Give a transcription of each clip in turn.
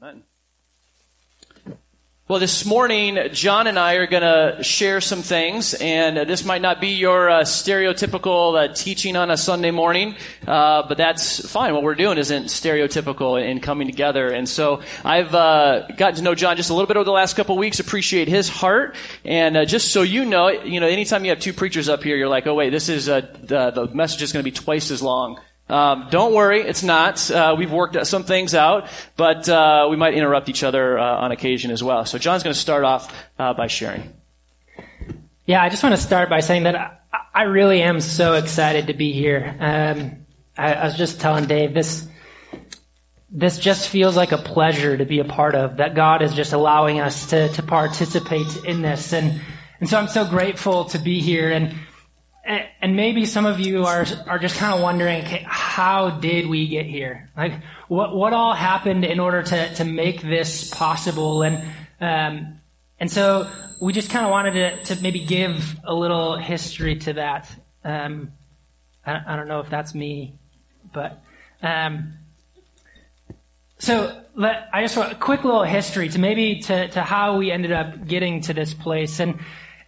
Amen. Well, this morning, Jon and I are going to share some things, and uh, this might not be your uh, stereotypical uh, teaching on a Sunday morning, uh, but that's fine. What we're doing isn't stereotypical in coming together. And so I've uh, gotten to know Jon just a little bit over the last couple weeks, appreciate his heart, and uh, just so you know, you know, anytime you have two preachers up here, you're like, oh wait, this is the, the message is going to be twice as long. Um, don't worry, it's not. Uh, we've worked some things out, but uh, we might interrupt each other uh, on occasion as well. So Jon's going to start off uh, by sharing. Yeah, I just want to start by saying that I, I really am so excited to be here. Um, I, I was just telling Dave this. This just feels like a pleasure to be a part of. That God is just allowing us to to participate in this, and and so I'm so grateful to be here. And and maybe some of you are are just kind of wondering, okay, how did we get here? Like, what what all happened in order to to make this possible? And um, and so we just kind of wanted to to maybe give a little history to that. Um, I, I don't know if that's me, but um, so let, I just want a quick little history to maybe to to how we ended up getting to this place and.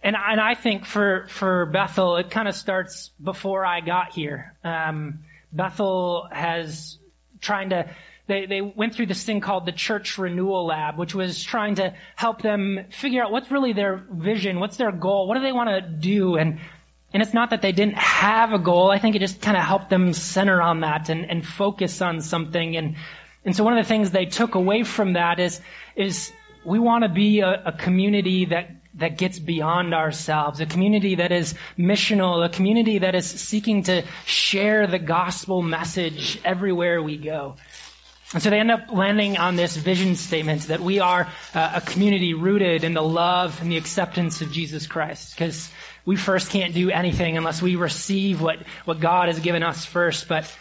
And, and I think for, for Bethel, it kind of starts before I got here. Um, Bethel has trying to, they, they went through this thing called the Church Renewal Lab, which was trying to help them figure out what's really their vision, what's their goal, what do they want to do, and and it's not that they didn't have a goal. I think it just kind of helped them center on that and, and focus on something. And and so one of the things they took away from that is is we want to be a, a community that that gets beyond ourselves, a community that is missional, a community that is seeking to share the gospel message everywhere we go. And so they end up landing on this vision statement that we are uh, a community rooted in the love and the acceptance of Jesus Christ. Because we first can't do anything unless we receive what, what God has given us first. But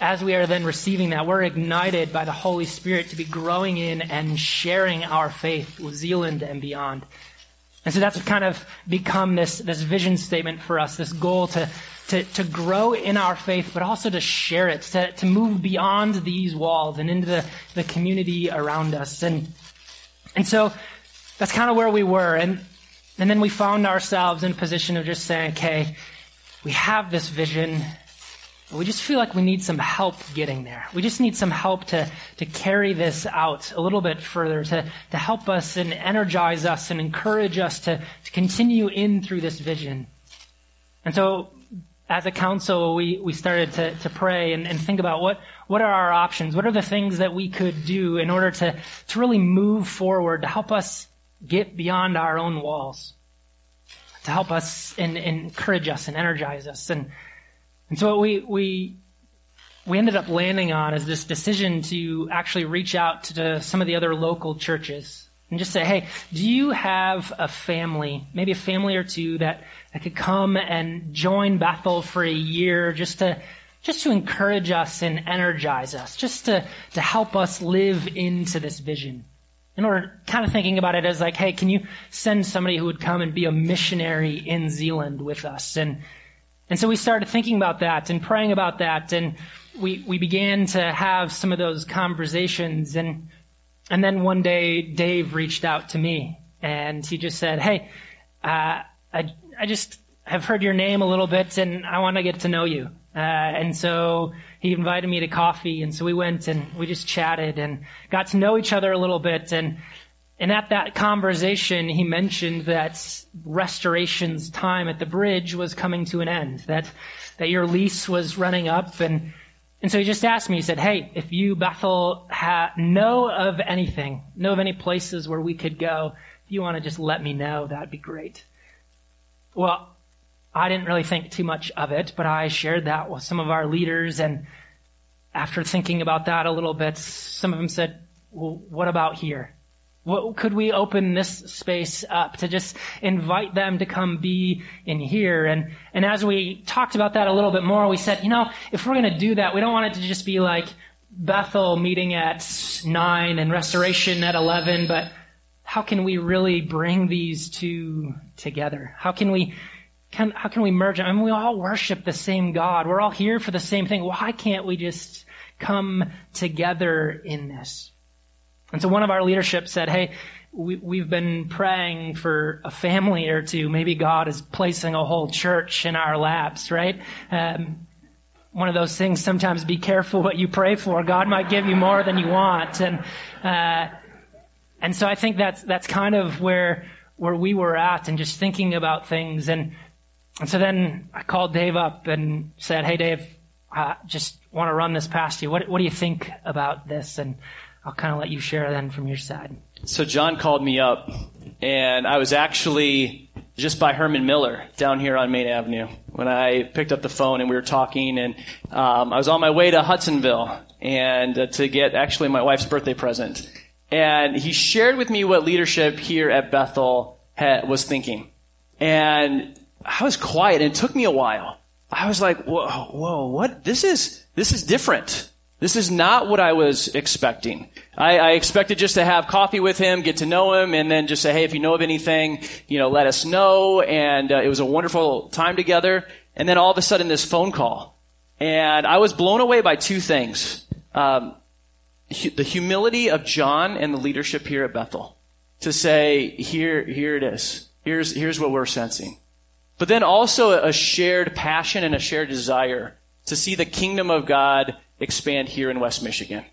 as we are then receiving that, we're ignited by the Holy Spirit to be growing in and sharing our faith with Zeeland and beyond. And so that's kind of become this, this vision statement for us, this goal to, to, to grow in our faith, but also to share it, to, to move beyond these walls and into the, the community around us. And, and so that's kind of where we were. And, and then we found ourselves in a position of just saying, okay, we have this vision. We just feel like we need some help getting there. We just need some help to, to carry this out a little bit further, to, to help us and energize us and encourage us to, to continue in through this vision. And so, as a council, we, we started to, to pray and, and think about what, what are our options? What are the things that we could do in order to, to really move forward, to help us get beyond our own walls, to help us and, and encourage us and energize us. And and so what we, we, we ended up landing on is this decision to actually reach out to some of the other local churches and just say, hey, do you have a family, maybe a family or two that, that could come and join Bethel for a year just to, just to encourage us and energize us, just to, to help us live into this vision. And we're kind of thinking about it as like, hey, can you send somebody who would come and be a missionary in Zeeland with us? And, and so we started thinking about that and praying about that, and we, we began to have some of those conversations. And, and then one day, Dave reached out to me, and he just said, Hey, uh, I, I just have heard your name a little bit, and I want to get to know you. Uh, and so he invited me to coffee, and so we went and we just chatted and got to know each other a little bit. And and at that conversation, he mentioned that restoration's time at the bridge was coming to an end, that, that your lease was running up. And, and so he just asked me, he said, Hey, if you, Bethel, ha- know of anything, know of any places where we could go, if you want to just let me know, that'd be great. Well, I didn't really think too much of it, but I shared that with some of our leaders. And after thinking about that a little bit, some of them said, Well, what about here? What, could we open this space up to just invite them to come be in here? And, and as we talked about that a little bit more, we said, you know, if we're going to do that, we don't want it to just be like Bethel meeting at nine and restoration at 11, but how can we really bring these two together? How can we, can, how can we merge them? I mean, we all worship the same God. We're all here for the same thing. Why can't we just come together in this? And so one of our leadership said, hey, we, we've been praying for a family or two. Maybe God is placing a whole church in our laps, right? Um, one of those things, sometimes be careful what you pray for. God might give you more than you want. And, uh, and so I think that's, that's kind of where, where we were at and just thinking about things. And, and so then I called Dave up and said, Hey, Dave, I just want to run this past you. What, what do you think about this? And I'll kind of let you share then from your side. So Jon called me up, and I was actually just by Herman Miller down here on Main Avenue when I picked up the phone and we were talking, and um, I was on my way to Hudsonville and uh, to get actually my wife's birthday present, and he shared with me what leadership here at Bethel had, was thinking, and I was quiet, and it took me a while. I was like, whoa, whoa, what? This is this is different. This is not what I was expecting. I, I, expected just to have coffee with him, get to know him, and then just say, hey, if you know of anything, you know, let us know. And uh, it was a wonderful time together. And then all of a sudden, this phone call. And I was blown away by two things. Um, hu- the humility of Jon and the leadership here at Bethel. To say, here, here it is. Here's, here's what we're sensing. But then also a shared passion and a shared desire to see the kingdom of God expand here in West Michigan.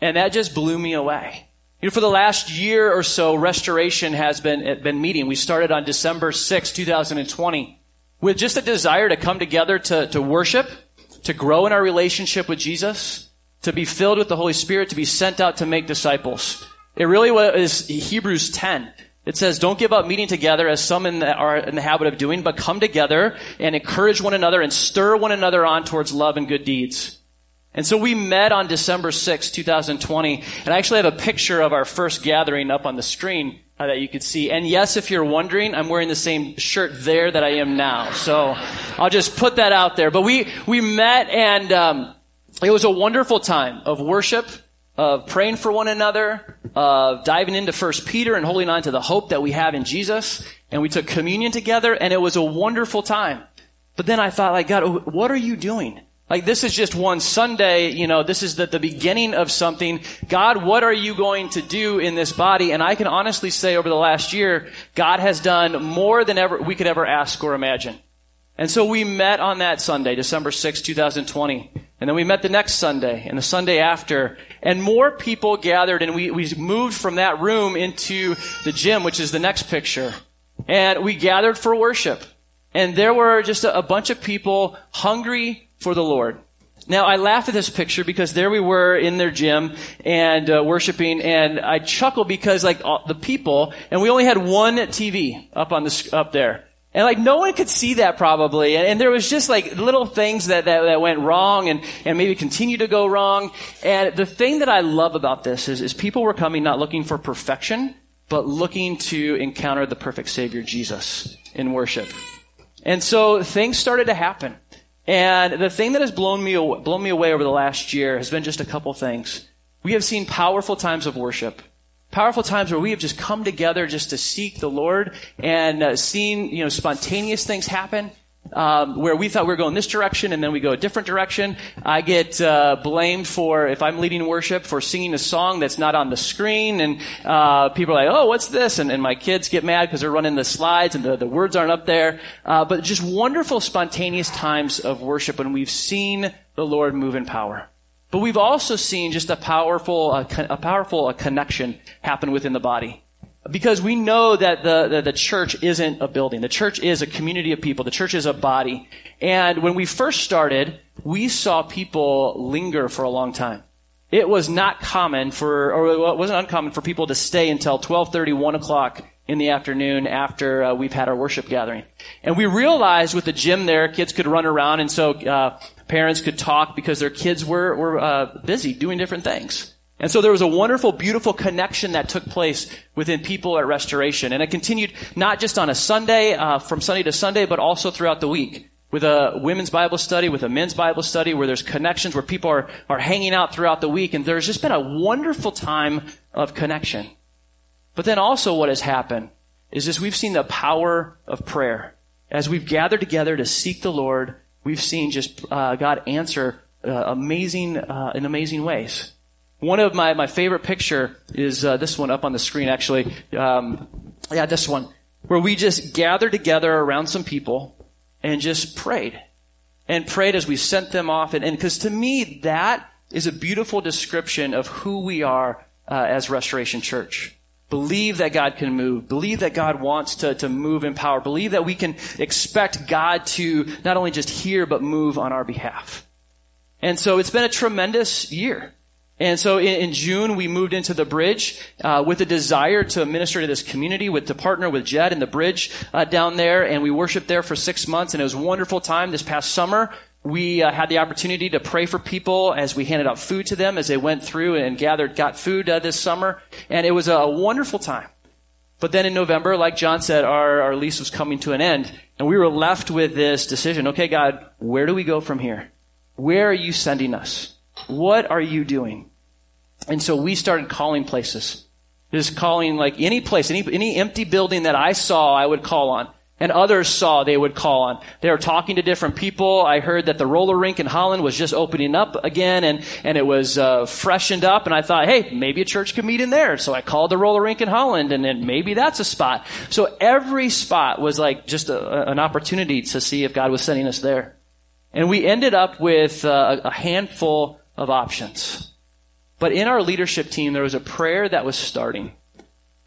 And that just blew me away. You know, for the last year or so, Restoration has been, eh, been meeting. We started on December 6, 2020, with just a desire to come together to, to worship, to grow in our relationship with Jesus, to be filled with the Holy Spirit, to be sent out to make disciples. It really was Hebrews 10. It says, don't give up meeting together as some in the, are in the habit of doing, but come together and encourage one another and stir one another on towards love and good deeds. And so we met on December 6, 2020, and I actually have a picture of our first gathering up on the screen uh, that you could see. And yes, if you're wondering, I'm wearing the same shirt there that I am now. So I'll just put that out there. But we, we met and, um, it was a wonderful time of worship, of praying for one another, of diving into First Peter and holding on to the hope that we have in Jesus. And we took communion together and it was a wonderful time. But then I thought, like, God, what are you doing? Like this is just one Sunday, you know, this is the, the beginning of something. God, what are you going to do in this body? And I can honestly say over the last year, God has done more than ever we could ever ask or imagine. And so we met on that Sunday, December 6, 2020. And then we met the next Sunday and the Sunday after. And more people gathered and we, we moved from that room into the gym, which is the next picture. And we gathered for worship. And there were just a, a bunch of people hungry for the Lord. Now, I laugh at this picture because there we were in their gym and uh, worshiping, and I chuckle because like all, the people, and we only had one TV up on the up there, and like no one could see that probably, and, and there was just like little things that, that that went wrong, and and maybe continue to go wrong. And the thing that I love about this is is people were coming not looking for perfection, but looking to encounter the perfect Savior Jesus in worship. And so things started to happen. And the thing that has blown me, blown me away over the last year has been just a couple things. We have seen powerful times of worship. Powerful times where we have just come together just to seek the Lord and uh, seen, you know, spontaneous things happen um, where we thought we were going this direction and then we go a different direction. I get uh, blamed for if I'm leading worship for singing a song that's not on the screen, and uh, people are like, "Oh, what's this?" And, and my kids get mad because they're running the slides and the, the words aren't up there. Uh, but just wonderful, spontaneous times of worship when we've seen the Lord move in power. But we've also seen just a powerful, a powerful a connection happen within the body because we know that the, the, the, church isn't a building. The church is a community of people. The church is a body. And when we first started, we saw people linger for a long time. It was not common for, or it wasn't uncommon for people to stay until 12:30, 1 o'clock in the afternoon after uh, we've had our worship gathering. And we realized with the gym there, kids could run around, and so uh, parents could talk because their kids were were uh, busy doing different things. And so there was a wonderful, beautiful connection that took place within people at Restoration. And it continued not just on a Sunday, uh, from Sunday to Sunday, but also throughout the week. With a women's Bible study, with a men's Bible study, where there's connections, where people are, are hanging out throughout the week. And there's just been a wonderful time of connection. But then also what has happened is just we've seen the power of prayer. As we've gathered together to seek the Lord, we've seen just uh, God answer uh, amazing, uh, in amazing ways. One of my, my favorite picture is uh, this one up on the screen, actually. Um, yeah, this one, where we just gathered together around some people and just prayed and prayed as we sent them off. And because to me, that is a beautiful description of who we are uh, as Restoration Church. Believe that God can move. Believe that God wants to, to move in power. Believe that we can expect God to not only just hear, but move on our behalf. And so it's been a tremendous year. And so in, in June, we moved into the bridge uh, with a desire to minister to this community, with to partner with Jed in the bridge uh, down there, and we worshiped there for six months, and it was a wonderful time. This past summer, we uh, had the opportunity to pray for people as we handed out food to them as they went through and gathered, got food uh, this summer, and it was a wonderful time. But then in November, like Jon said, our, our lease was coming to an end, and we were left with this decision. Okay, God, where do we go from here? Where are you sending us? What are you doing? And so we started calling places. Just calling like any place, any, any empty building that I saw, I would call on. And others saw they would call on. They were talking to different people. I heard that the roller rink in Holland was just opening up again and, and it was uh, freshened up. And I thought, hey, maybe a church could meet in there. So I called the roller rink in Holland and then maybe that's a spot. So every spot was like just a, an opportunity to see if God was sending us there. And we ended up with uh, a handful of options. But in our leadership team, there was a prayer that was starting.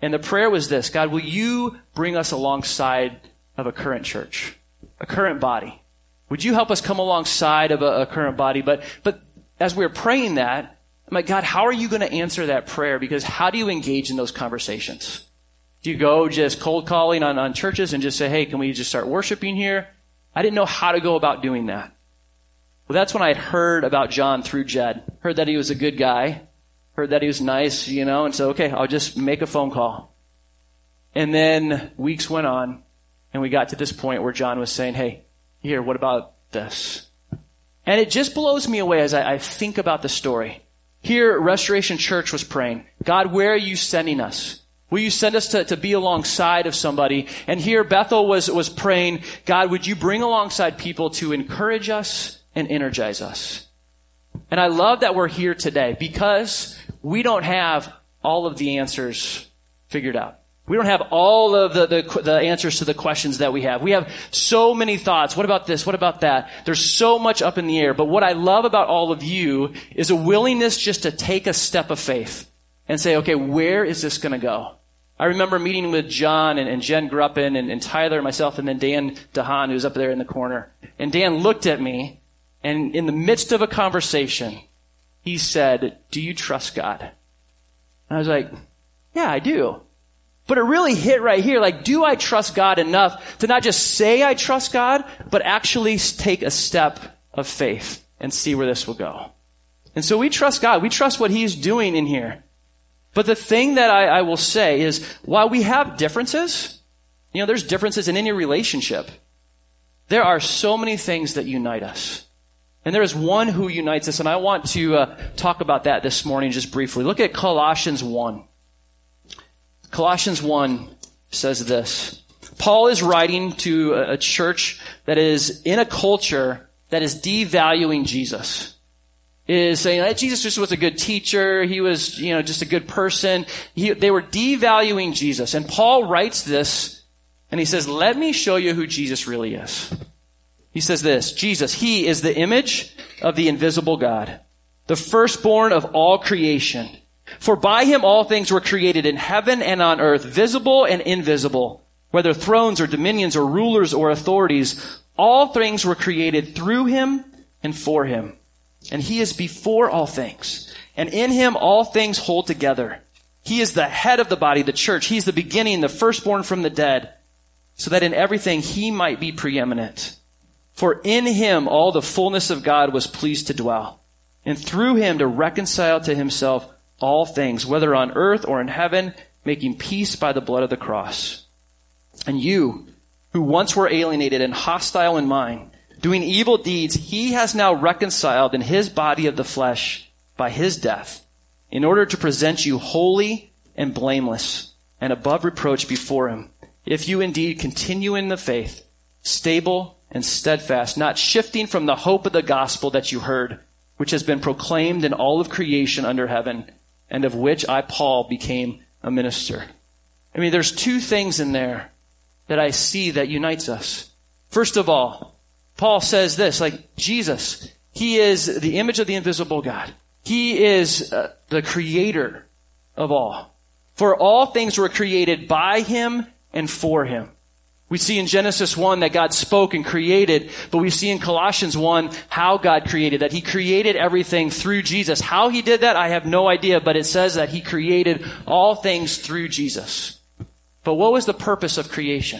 And the prayer was this God, will you bring us alongside of a current church, a current body? Would you help us come alongside of a, a current body? But, but as we were praying that, I'm like, God, how are you going to answer that prayer? Because how do you engage in those conversations? Do you go just cold calling on, on churches and just say, hey, can we just start worshiping here? I didn't know how to go about doing that. Well, that's when I had heard about Jon through Jed. Heard that he was a good guy. Heard that he was nice, you know, and so, okay, I'll just make a phone call. And then weeks went on, and we got to this point where Jon was saying, hey, here, what about this? And it just blows me away as I, I think about the story. Here, Restoration Church was praying, God, where are you sending us? Will you send us to, to be alongside of somebody? And here Bethel was, was praying, God, would you bring alongside people to encourage us and energize us. And I love that we're here today because we don't have all of the answers figured out. We don't have all of the, the, the, answers to the questions that we have. We have so many thoughts. What about this? What about that? There's so much up in the air. But what I love about all of you is a willingness just to take a step of faith and say, okay, where is this going to go? I remember meeting with Jon and, and Jen Gruppen and, and Tyler and myself and then Dan DeHaan, who's up there in the corner. And Dan looked at me and in the midst of a conversation, he said, Do you trust God? And I was like, Yeah, I do. But it really hit right here. Like, do I trust God enough to not just say I trust God, but actually take a step of faith and see where this will go? And so we trust God. We trust what He's doing in here. But the thing that I, I will say is, while we have differences, you know, there's differences in any relationship. There are so many things that unite us. And there is one who unites us, and I want to uh, talk about that this morning just briefly. Look at Colossians 1. Colossians 1 says this. Paul is writing to a church that is in a culture that is devaluing Jesus. Is saying that Jesus just was a good teacher. He was, you know, just a good person. He, they were devaluing Jesus. And Paul writes this, and he says, let me show you who Jesus really is. He says this, Jesus, He is the image of the invisible God, the firstborn of all creation. For by Him all things were created in heaven and on earth, visible and invisible, whether thrones or dominions or rulers or authorities, all things were created through Him and for Him. And He is before all things. And in Him all things hold together. He is the head of the body, the church. He's the beginning, the firstborn from the dead, so that in everything He might be preeminent. For in him all the fullness of God was pleased to dwell, and through him to reconcile to himself all things, whether on earth or in heaven, making peace by the blood of the cross. And you, who once were alienated and hostile in mind, doing evil deeds, he has now reconciled in his body of the flesh by his death, in order to present you holy and blameless and above reproach before him, if you indeed continue in the faith, stable and steadfast, not shifting from the hope of the gospel that you heard, which has been proclaimed in all of creation under heaven, and of which I, Paul, became a minister. I mean, there's two things in there that I see that unites us. First of all, Paul says this, like Jesus, he is the image of the invisible God. He is uh, the creator of all. For all things were created by him and for him. We see in Genesis 1 that God spoke and created, but we see in Colossians 1 how God created, that He created everything through Jesus. How He did that, I have no idea, but it says that He created all things through Jesus. But what was the purpose of creation?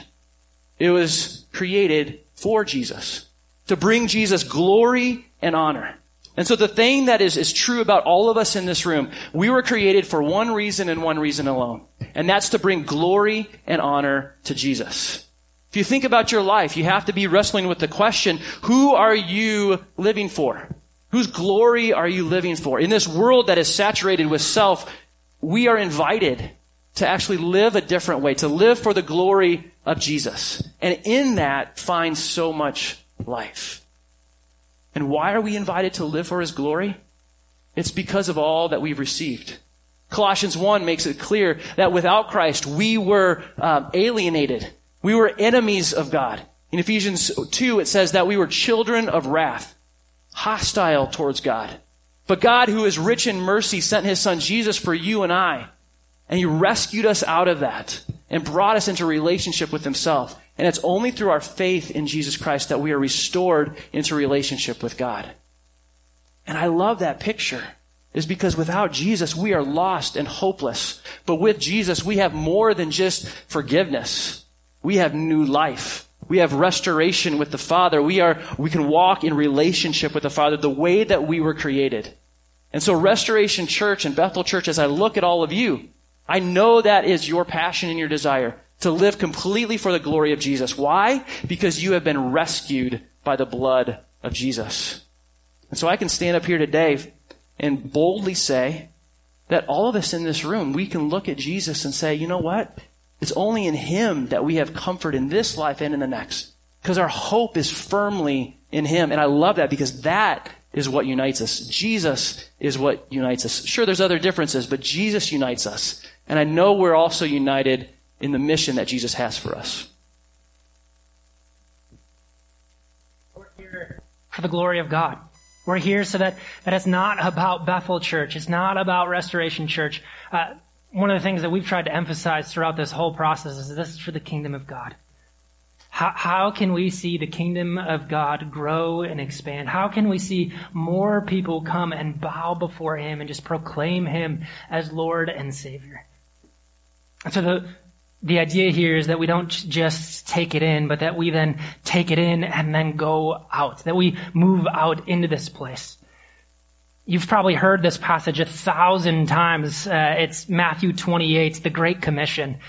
It was created for Jesus. To bring Jesus glory and honor. And so the thing that is, is true about all of us in this room, we were created for one reason and one reason alone. And that's to bring glory and honor to Jesus. If you think about your life, you have to be wrestling with the question, who are you living for? Whose glory are you living for? In this world that is saturated with self, we are invited to actually live a different way, to live for the glory of Jesus. And in that find so much life. And why are we invited to live for His glory? It's because of all that we've received. Colossians 1 makes it clear that without Christ, we were um, alienated we were enemies of God. In Ephesians 2, it says that we were children of wrath, hostile towards God. But God, who is rich in mercy, sent his son Jesus for you and I. And he rescued us out of that and brought us into relationship with himself. And it's only through our faith in Jesus Christ that we are restored into relationship with God. And I love that picture is because without Jesus, we are lost and hopeless. But with Jesus, we have more than just forgiveness. We have new life. We have restoration with the Father. We are, we can walk in relationship with the Father the way that we were created. And so Restoration Church and Bethel Church, as I look at all of you, I know that is your passion and your desire to live completely for the glory of Jesus. Why? Because you have been rescued by the blood of Jesus. And so I can stand up here today and boldly say that all of us in this room, we can look at Jesus and say, you know what? It's only in Him that we have comfort in this life and in the next. Because our hope is firmly in Him. And I love that because that is what unites us. Jesus is what unites us. Sure, there's other differences, but Jesus unites us. And I know we're also united in the mission that Jesus has for us. We're here for the glory of God. We're here so that, that it's not about Bethel Church. It's not about Restoration Church. Uh, one of the things that we've tried to emphasize throughout this whole process is this is for the kingdom of God. How, how can we see the kingdom of God grow and expand? How can we see more people come and bow before Him and just proclaim Him as Lord and Savior? And so the, the idea here is that we don't just take it in, but that we then take it in and then go out, that we move out into this place. You've probably heard this passage a thousand times. Uh, it's Matthew 28, the Great Commission.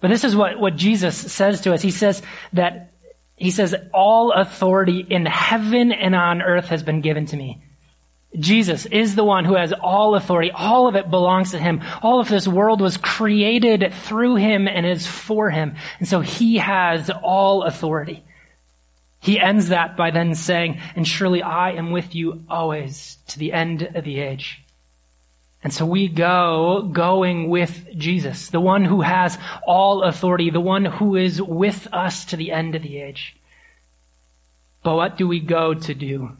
But this is what, what Jesus says to us. He says that, he says, all authority in heaven and on earth has been given to me. Jesus is the one who has all authority. All of it belongs to him. All of this world was created through him and is for him. And so he has all authority. He ends that by then saying, and surely I am with you always to the end of the age. And so we go going with Jesus, the one who has all authority, the one who is with us to the end of the age. But what do we go to do?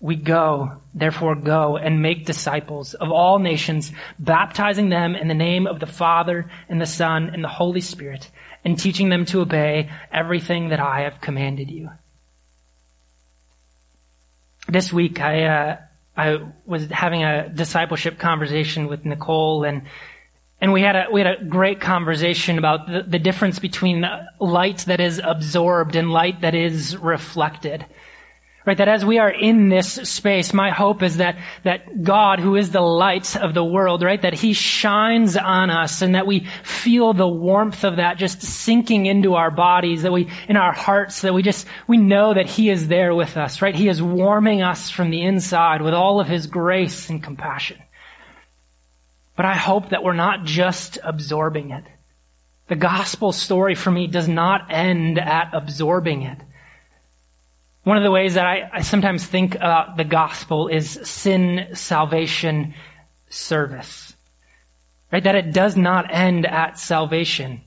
We go, therefore go and make disciples of all nations, baptizing them in the name of the Father and the Son and the Holy Spirit, and teaching them to obey everything that I have commanded you. This week, I, uh, I was having a discipleship conversation with Nicole and and we had a we had a great conversation about the, the difference between light that is absorbed and light that is reflected. Right, that as we are in this space, my hope is that, that God, who is the light of the world, right, that He shines on us and that we feel the warmth of that just sinking into our bodies, that we, in our hearts, that we just, we know that He is there with us, right? He is warming us from the inside with all of His grace and compassion. But I hope that we're not just absorbing it. The gospel story for me does not end at absorbing it. One of the ways that I, I sometimes think about the gospel is sin, salvation, service. Right? That it does not end at salvation.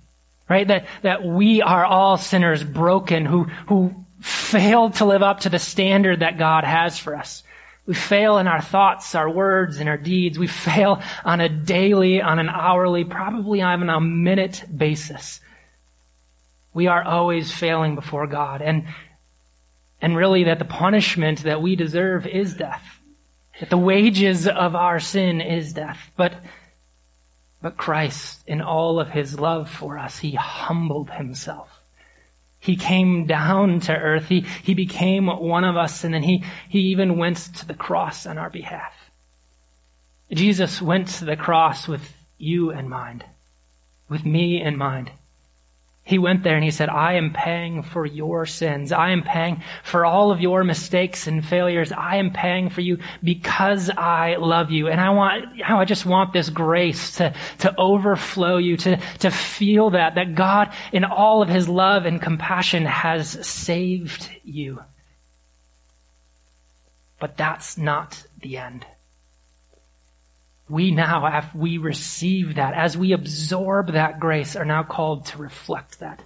Right? That, that we are all sinners broken who, who fail to live up to the standard that God has for us. We fail in our thoughts, our words, and our deeds. We fail on a daily, on an hourly, probably on a minute basis. We are always failing before God. And and really that the punishment that we deserve is death. That the wages of our sin is death. But, but Christ, in all of his love for us, he humbled himself. He came down to earth. He, he became one of us and then he, he even went to the cross on our behalf. Jesus went to the cross with you in mind, with me in mind. He went there and he said, I am paying for your sins. I am paying for all of your mistakes and failures. I am paying for you because I love you. And I want, I just want this grace to, to overflow you, to, to feel that, that God in all of his love and compassion has saved you. But that's not the end we now, we receive that, as we absorb that grace, are now called to reflect that.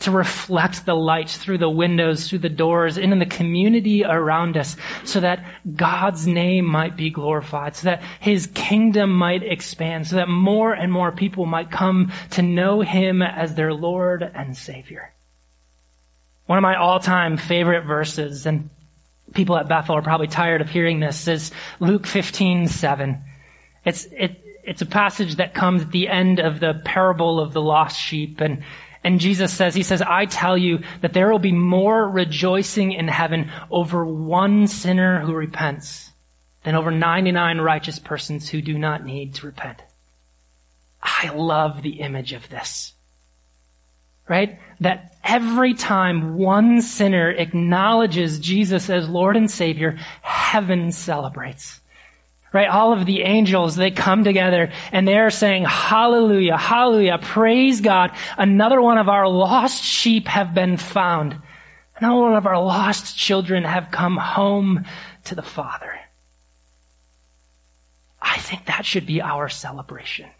To reflect the light through the windows, through the doors, and in the community around us, so that God's name might be glorified, so that His kingdom might expand, so that more and more people might come to know Him as their Lord and Savior. One of my all-time favorite verses, and people at Bethel are probably tired of hearing this, is Luke 15, 7. It's, it, it's a passage that comes at the end of the parable of the lost sheep. And, and Jesus says, He says, I tell you that there will be more rejoicing in heaven over one sinner who repents than over 99 righteous persons who do not need to repent. I love the image of this. Right? That every time one sinner acknowledges Jesus as Lord and Savior, heaven celebrates right? All of the angels, they come together and they're saying, hallelujah, hallelujah, praise God. Another one of our lost sheep have been found. Another one of our lost children have come home to the Father. I think that should be our celebration.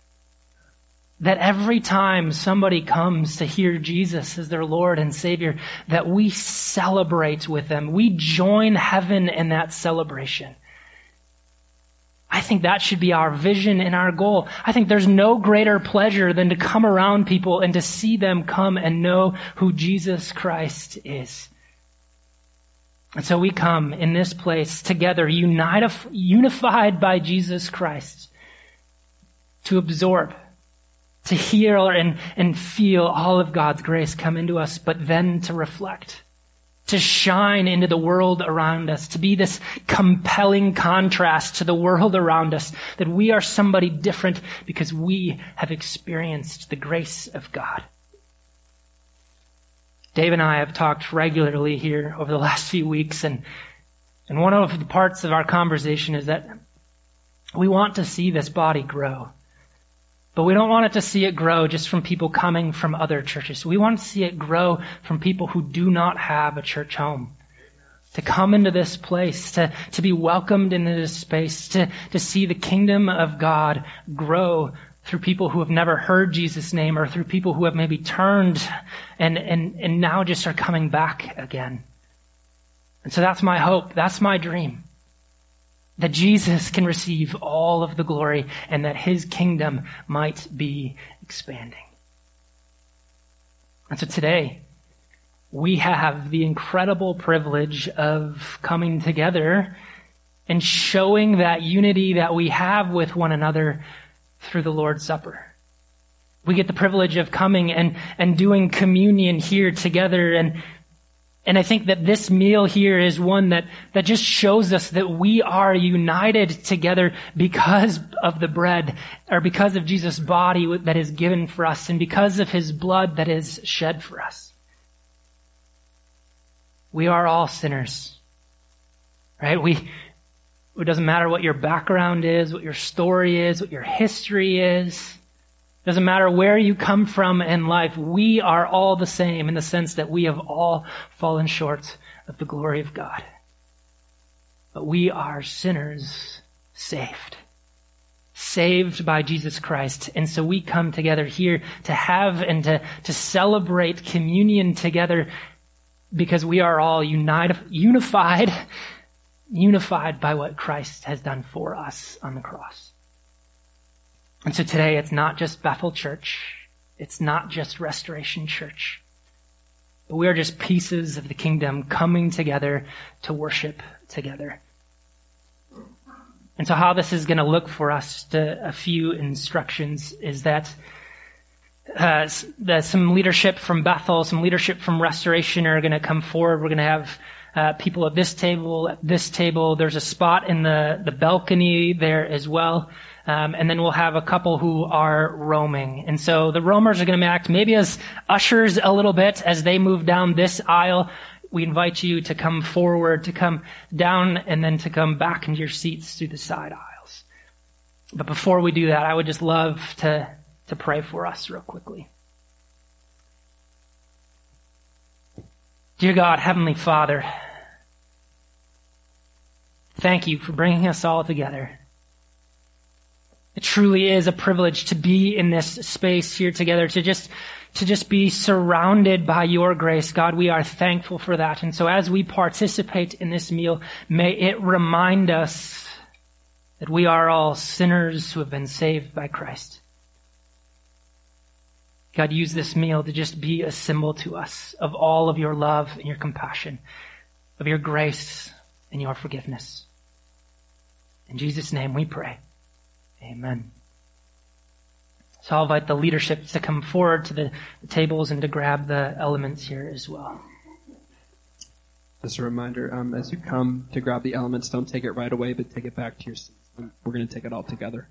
That every time somebody comes to hear Jesus as their Lord and Savior, that we celebrate with them. We join heaven in that celebration. I think that should be our vision and our goal. I think there's no greater pleasure than to come around people and to see them come and know who Jesus Christ is. And so we come in this place together, unified by Jesus Christ, to absorb, to hear and, and feel all of God's grace come into us, but then to reflect to shine into the world around us, to be this compelling contrast to the world around us, that we are somebody different because we have experienced the grace of God. Dave and I have talked regularly here over the last few weeks, and, and one of the parts of our conversation is that we want to see this body grow. But we don't want it to see it grow just from people coming from other churches. We want to see it grow from people who do not have a church home. To come into this place, to, to be welcomed into this space, to, to see the kingdom of God grow through people who have never heard Jesus' name or through people who have maybe turned and, and, and now just are coming back again. And so that's my hope. That's my dream that Jesus can receive all of the glory and that his kingdom might be expanding. And so today, we have the incredible privilege of coming together and showing that unity that we have with one another through the Lord's Supper. We get the privilege of coming and, and doing communion here together and and I think that this meal here is one that, that just shows us that we are united together because of the bread, or because of Jesus' body that is given for us, and because of his blood that is shed for us. We are all sinners. Right? We, it doesn't matter what your background is, what your story is, what your history is. Doesn't matter where you come from in life, we are all the same in the sense that we have all fallen short of the glory of God. But we are sinners saved. Saved by Jesus Christ. And so we come together here to have and to, to celebrate communion together because we are all unified, unified by what Christ has done for us on the cross. And so today it's not just Bethel Church. It's not just Restoration Church. But we are just pieces of the kingdom coming together to worship together. And so how this is going to look for us, to a few instructions is that uh, some leadership from Bethel, some leadership from Restoration are going to come forward. We're going to have uh, people at this table, at this table. There's a spot in the, the balcony there as well. Um, and then we'll have a couple who are roaming. And so the roamers are going to act maybe as ushers a little bit as they move down this aisle. We invite you to come forward, to come down, and then to come back into your seats through the side aisles. But before we do that, I would just love to, to pray for us real quickly. Dear God, Heavenly Father, thank you for bringing us all together. It truly is a privilege to be in this space here together, to just, to just be surrounded by your grace. God, we are thankful for that. And so as we participate in this meal, may it remind us that we are all sinners who have been saved by Christ. God, use this meal to just be a symbol to us of all of your love and your compassion, of your grace and your forgiveness. In Jesus' name we pray. Amen. So I'll invite the leadership to come forward to the, tables and to grab the elements here as well. Just a reminder, um, as you come to grab the elements, don't take it right away, but take it back to your seats. We're going to take it all together.